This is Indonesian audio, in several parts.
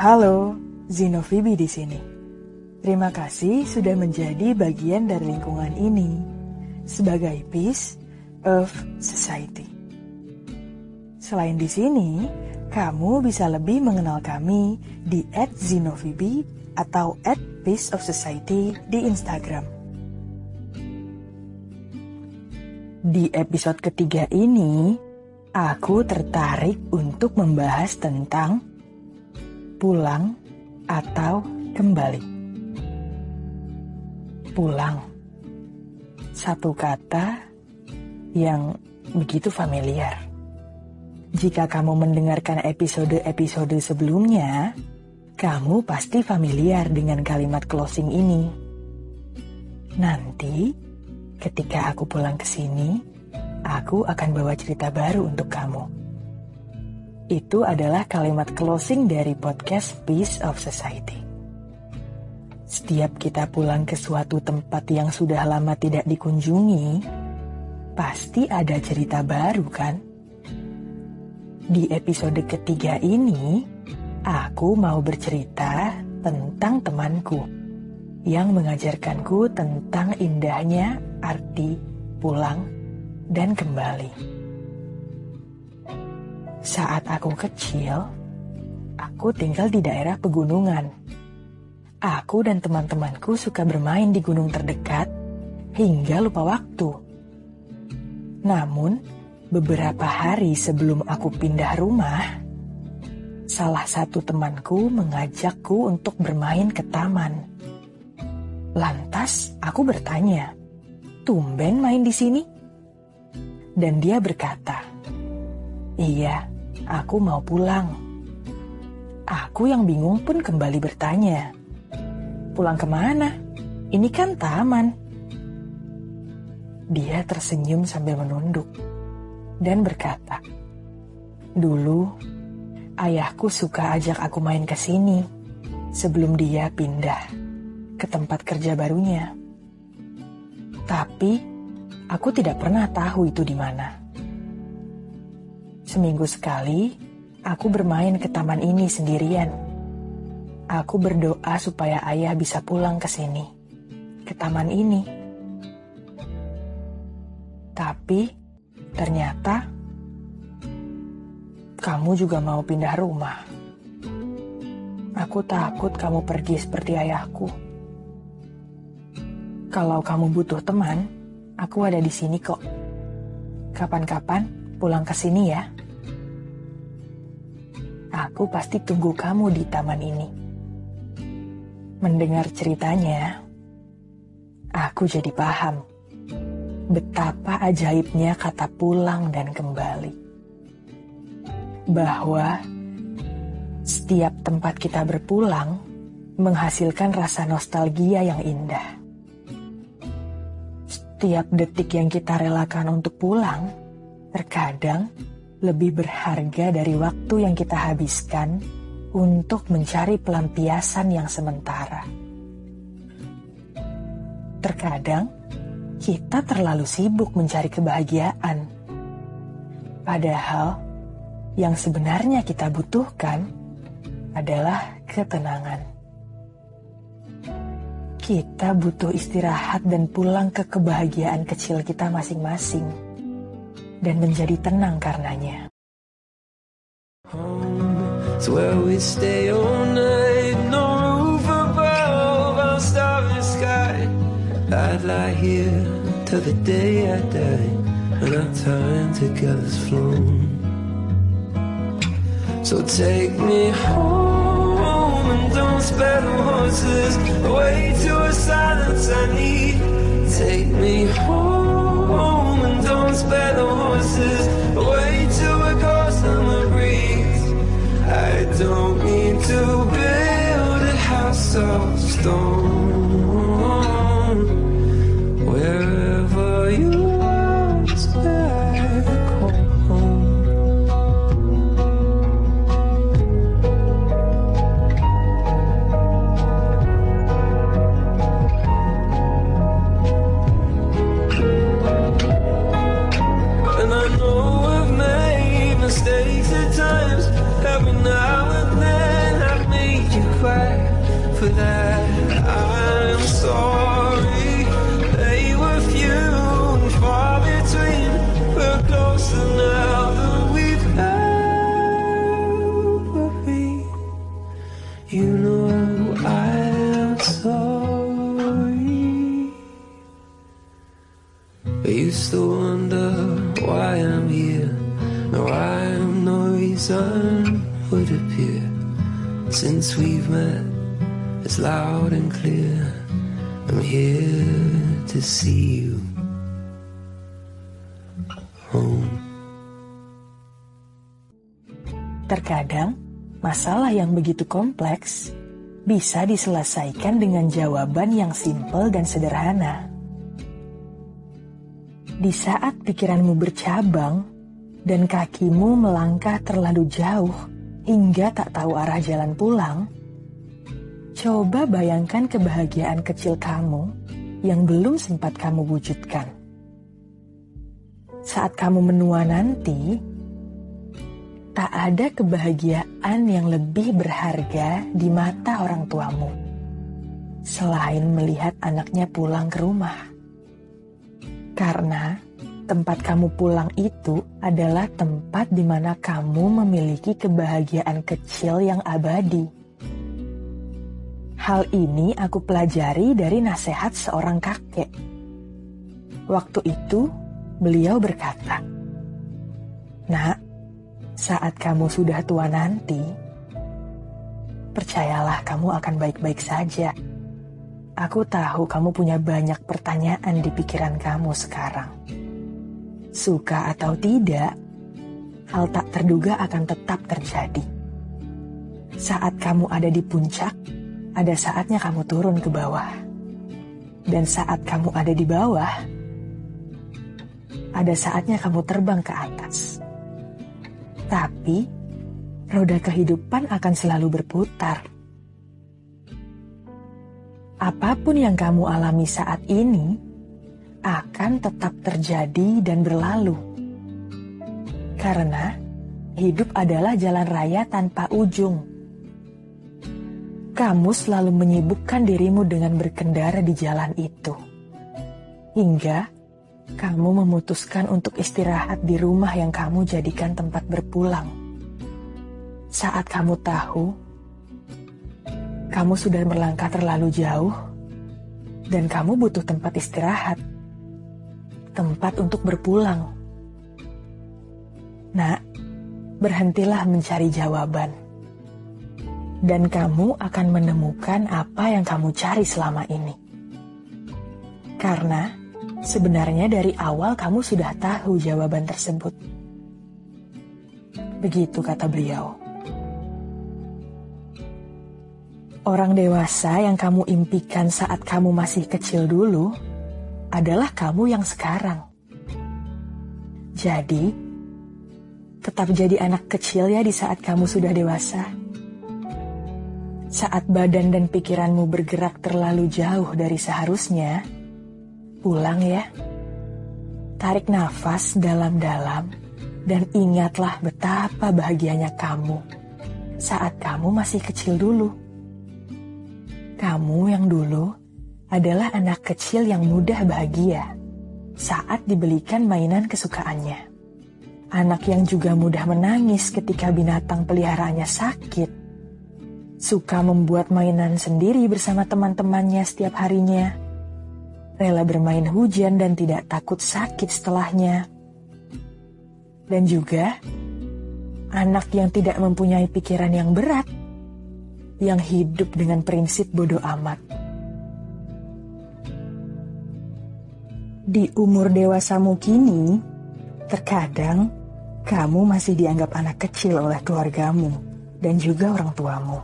Halo, Zino Fibi di sini. Terima kasih sudah menjadi bagian dari lingkungan ini sebagai piece of society. Selain di sini, kamu bisa lebih mengenal kami di @zinovibi atau @piece of society di Instagram. Di episode ketiga ini, aku tertarik untuk membahas tentang pulang atau kembali. Pulang. Satu kata yang begitu familiar. Jika kamu mendengarkan episode-episode sebelumnya, kamu pasti familiar dengan kalimat closing ini. Nanti, ketika aku pulang ke sini, aku akan bawa cerita baru untuk kamu itu adalah kalimat closing dari podcast Peace of Society. Setiap kita pulang ke suatu tempat yang sudah lama tidak dikunjungi, pasti ada cerita baru kan? Di episode ketiga ini, aku mau bercerita tentang temanku yang mengajarkanku tentang indahnya arti pulang dan kembali. Saat aku kecil, aku tinggal di daerah pegunungan. Aku dan teman-temanku suka bermain di gunung terdekat hingga lupa waktu. Namun, beberapa hari sebelum aku pindah rumah, salah satu temanku mengajakku untuk bermain ke taman. Lantas aku bertanya, "Tumben main di sini?" Dan dia berkata, "Iya, Aku mau pulang. Aku yang bingung pun kembali bertanya. Pulang ke mana? Ini kan taman. Dia tersenyum sambil menunduk dan berkata, Dulu, ayahku suka ajak aku main ke sini sebelum dia pindah ke tempat kerja barunya. Tapi, aku tidak pernah tahu itu di mana. Seminggu sekali, aku bermain ke taman ini sendirian. Aku berdoa supaya ayah bisa pulang ke sini, ke taman ini. Tapi ternyata kamu juga mau pindah rumah. Aku takut kamu pergi seperti ayahku. Kalau kamu butuh teman, aku ada di sini kok. Kapan-kapan pulang ke sini ya. Aku pasti tunggu kamu di taman ini. Mendengar ceritanya, aku jadi paham betapa ajaibnya kata pulang dan kembali. Bahwa setiap tempat kita berpulang menghasilkan rasa nostalgia yang indah. Setiap detik yang kita relakan untuk pulang, terkadang lebih berharga dari waktu yang kita habiskan untuk mencari pelampiasan yang sementara. Terkadang kita terlalu sibuk mencari kebahagiaan, padahal yang sebenarnya kita butuhkan adalah ketenangan. Kita butuh istirahat dan pulang ke kebahagiaan kecil kita masing-masing dan menjadi tenang karenanya. So take me home and don't spare the horses away to a silence I need. Take me home don't spare the horses away to a ghost summer breeze. I don't need to build a house of stone wherever you would appear since we've met. It's loud and clear. I'm here to see you home. Terkadang, masalah yang begitu kompleks bisa diselesaikan dengan jawaban yang simpel dan sederhana. Di saat pikiranmu bercabang dan kakimu melangkah terlalu jauh hingga tak tahu arah jalan pulang, coba bayangkan kebahagiaan kecil kamu yang belum sempat kamu wujudkan. Saat kamu menua nanti, tak ada kebahagiaan yang lebih berharga di mata orang tuamu selain melihat anaknya pulang ke rumah. Karena tempat kamu pulang itu adalah tempat di mana kamu memiliki kebahagiaan kecil yang abadi. Hal ini aku pelajari dari nasihat seorang kakek. Waktu itu, beliau berkata, "Nak, saat kamu sudah tua nanti, percayalah kamu akan baik-baik saja. Aku tahu kamu punya banyak pertanyaan di pikiran kamu sekarang. Suka atau tidak, hal tak terduga akan tetap terjadi. Saat kamu ada di puncak, ada saatnya kamu turun ke bawah. Dan saat kamu ada di bawah, ada saatnya kamu terbang ke atas. Tapi, roda kehidupan akan selalu berputar. Apa pun yang kamu alami saat ini akan tetap terjadi dan berlalu. Karena hidup adalah jalan raya tanpa ujung kamu selalu menyibukkan dirimu dengan berkendara di jalan itu. Hingga kamu memutuskan untuk istirahat di rumah yang kamu jadikan tempat berpulang. Saat kamu tahu, kamu sudah melangkah terlalu jauh dan kamu butuh tempat istirahat. Tempat untuk berpulang. Nak, berhentilah mencari jawaban dan kamu akan menemukan apa yang kamu cari selama ini. Karena sebenarnya dari awal kamu sudah tahu jawaban tersebut. Begitu kata beliau. Orang dewasa yang kamu impikan saat kamu masih kecil dulu adalah kamu yang sekarang. Jadi, tetap jadi anak kecil ya di saat kamu sudah dewasa saat badan dan pikiranmu bergerak terlalu jauh dari seharusnya, pulang ya. Tarik nafas dalam-dalam dan ingatlah betapa bahagianya kamu saat kamu masih kecil dulu. Kamu yang dulu adalah anak kecil yang mudah bahagia saat dibelikan mainan kesukaannya. Anak yang juga mudah menangis ketika binatang peliharaannya sakit suka membuat mainan sendiri bersama teman-temannya setiap harinya, rela bermain hujan dan tidak takut sakit setelahnya, dan juga anak yang tidak mempunyai pikiran yang berat, yang hidup dengan prinsip bodoh amat. Di umur dewasamu kini, terkadang kamu masih dianggap anak kecil oleh keluargamu dan juga orang tuamu.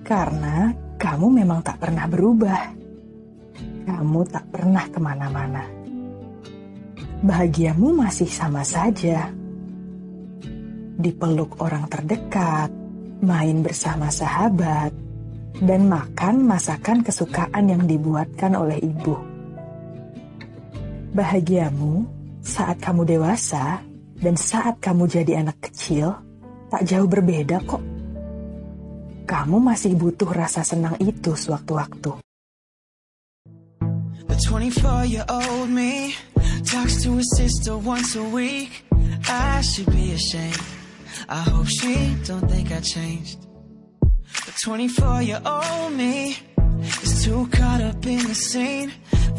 Karena kamu memang tak pernah berubah. Kamu tak pernah ke mana-mana. Bahagiamu masih sama saja. Dipeluk orang terdekat, main bersama sahabat, dan makan masakan kesukaan yang dibuatkan oleh ibu. Bahagiamu saat kamu dewasa dan saat kamu jadi anak kecil tak jauh berbeda kok kamu masih butuh rasa senang itu sewaktu-waktu. The 24-year-old me talks to his sister once a week. I should be ashamed. I hope she don't think I changed. The 24-year-old me is too caught up in the scene,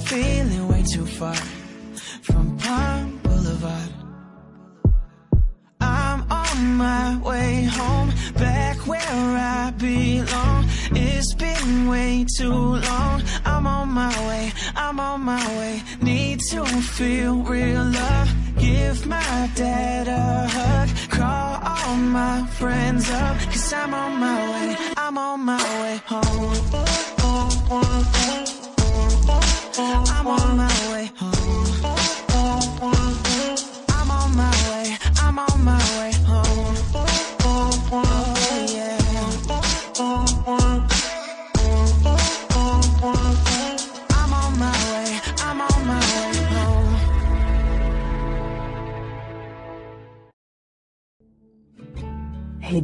feeling way too far from Palm Boulevard. I'm on my way home, back where I belong. It's been way too long. I'm on my way, I'm on my way. Need to feel real love. Give my dad a hug. Call all my friends up. Cause I'm on my way, I'm on my way home. I'm on my way home.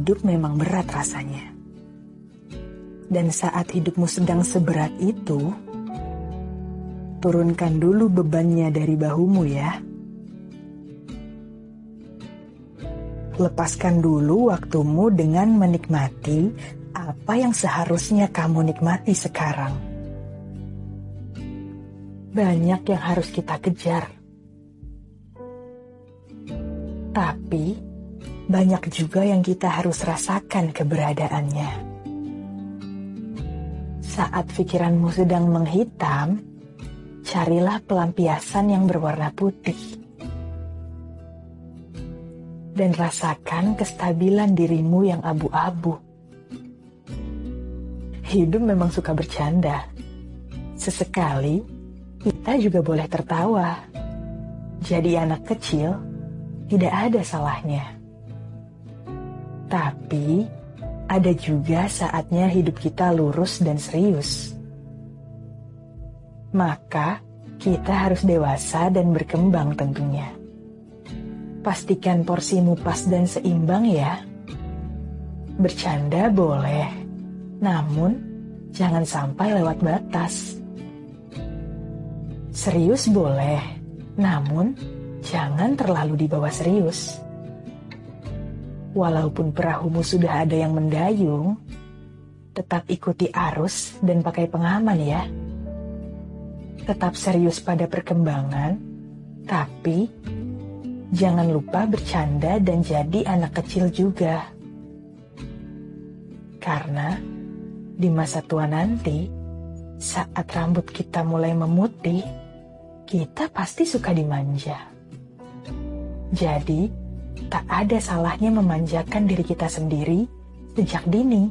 Hidup memang berat rasanya. Dan saat hidupmu sedang seberat itu, turunkan dulu bebannya dari bahumu ya. Lepaskan dulu waktumu dengan menikmati apa yang seharusnya kamu nikmati sekarang. Banyak yang harus kita kejar. Tapi, banyak juga yang kita harus rasakan keberadaannya. Saat pikiranmu sedang menghitam, carilah pelampiasan yang berwarna putih. Dan rasakan kestabilan dirimu yang abu-abu. Hidup memang suka bercanda. Sesekali, kita juga boleh tertawa. Jadi anak kecil, tidak ada salahnya. Tapi, ada juga saatnya hidup kita lurus dan serius. Maka, kita harus dewasa dan berkembang tentunya. Pastikan porsimu pas dan seimbang ya. Bercanda boleh, namun jangan sampai lewat batas. Serius boleh, namun jangan terlalu dibawa serius. Walaupun perahumu sudah ada yang mendayung, tetap ikuti arus dan pakai pengaman ya. Tetap serius pada perkembangan, tapi jangan lupa bercanda dan jadi anak kecil juga. Karena di masa tua nanti, saat rambut kita mulai memutih, kita pasti suka dimanja. Jadi, tak ada salahnya memanjakan diri kita sendiri sejak dini.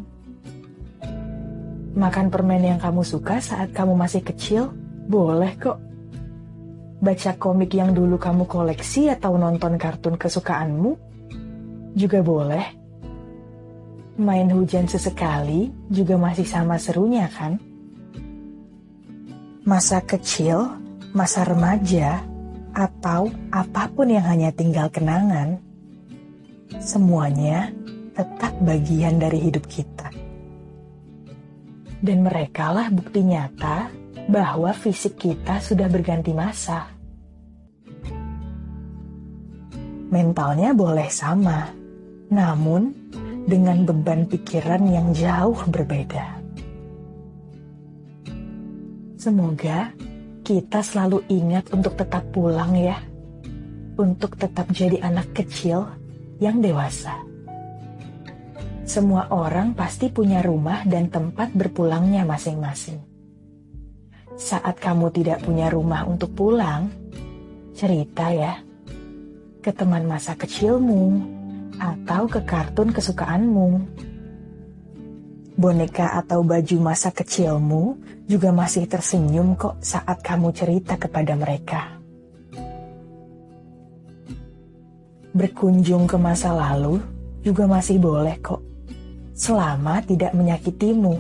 Makan permen yang kamu suka saat kamu masih kecil, boleh kok. Baca komik yang dulu kamu koleksi atau nonton kartun kesukaanmu, juga boleh. Main hujan sesekali juga masih sama serunya kan? Masa kecil, masa remaja, atau apa pun yang hanya tinggal kenangan, semuanya tetap bagian dari hidup kita. Dan merekalah bukti nyata bahwa fisik kita sudah berganti masa. Mentalnya boleh sama, namun dengan beban pikiran yang jauh berbeda. Semoga kita selalu ingat untuk tetap pulang ya, untuk tetap jadi anak kecil yang dewasa. Semua orang pasti punya rumah dan tempat berpulangnya masing-masing. Saat kamu tidak punya rumah untuk pulang, cerita ya ke teman masa kecilmu atau ke kartun kesukaanmu. Boneka atau baju masa kecilmu juga masih tersenyum kok saat kamu cerita kepada mereka. Berkunjung ke masa lalu juga masih boleh kok, selama tidak menyakitimu.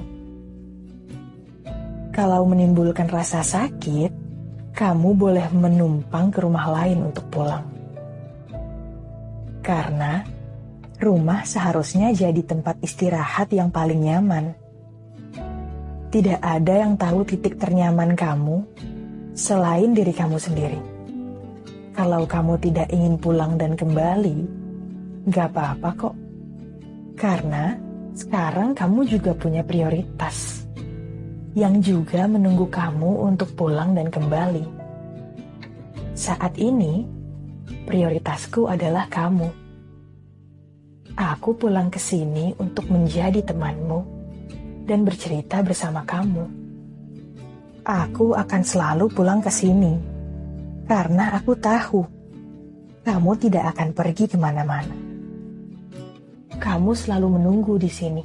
Kalau menimbulkan rasa sakit, kamu boleh menumpang ke rumah lain untuk pulang. Karena rumah seharusnya jadi tempat istirahat yang paling nyaman. Tidak ada yang tahu titik ternyaman kamu selain diri kamu sendiri. Kalau kamu tidak ingin pulang dan kembali, gak apa-apa kok. Karena sekarang kamu juga punya prioritas yang juga menunggu kamu untuk pulang dan kembali. Saat ini, prioritasku adalah kamu. Aku pulang ke sini untuk menjadi temanmu dan bercerita bersama kamu. Aku akan selalu pulang ke sini karena aku tahu kamu tidak akan pergi ke mana-mana. Kamu selalu menunggu di sini,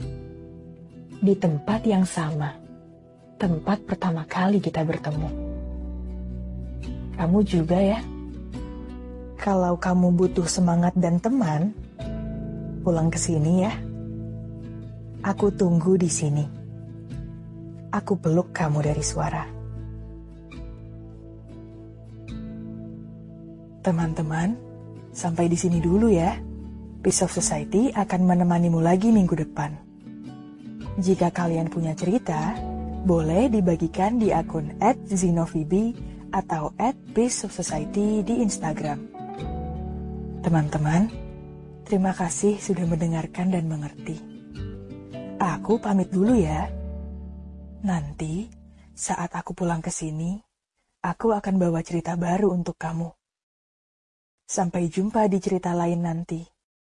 di tempat yang sama, tempat pertama kali kita bertemu. Kamu juga ya. Kalau kamu butuh semangat dan teman, pulang ke sini ya. Aku tunggu di sini. Aku peluk kamu dari suara. Teman-teman, sampai di sini dulu ya. Piece of Society akan menemanimu lagi minggu depan. Jika kalian punya cerita, boleh dibagikan di akun @zinovibi atau @piece of society di Instagram. Teman-teman, terima kasih sudah mendengarkan dan mengerti. Aku pamit dulu ya. Nanti, saat aku pulang ke sini, aku akan bawa cerita baru untuk kamu. Sampai jumpa di cerita lain nanti.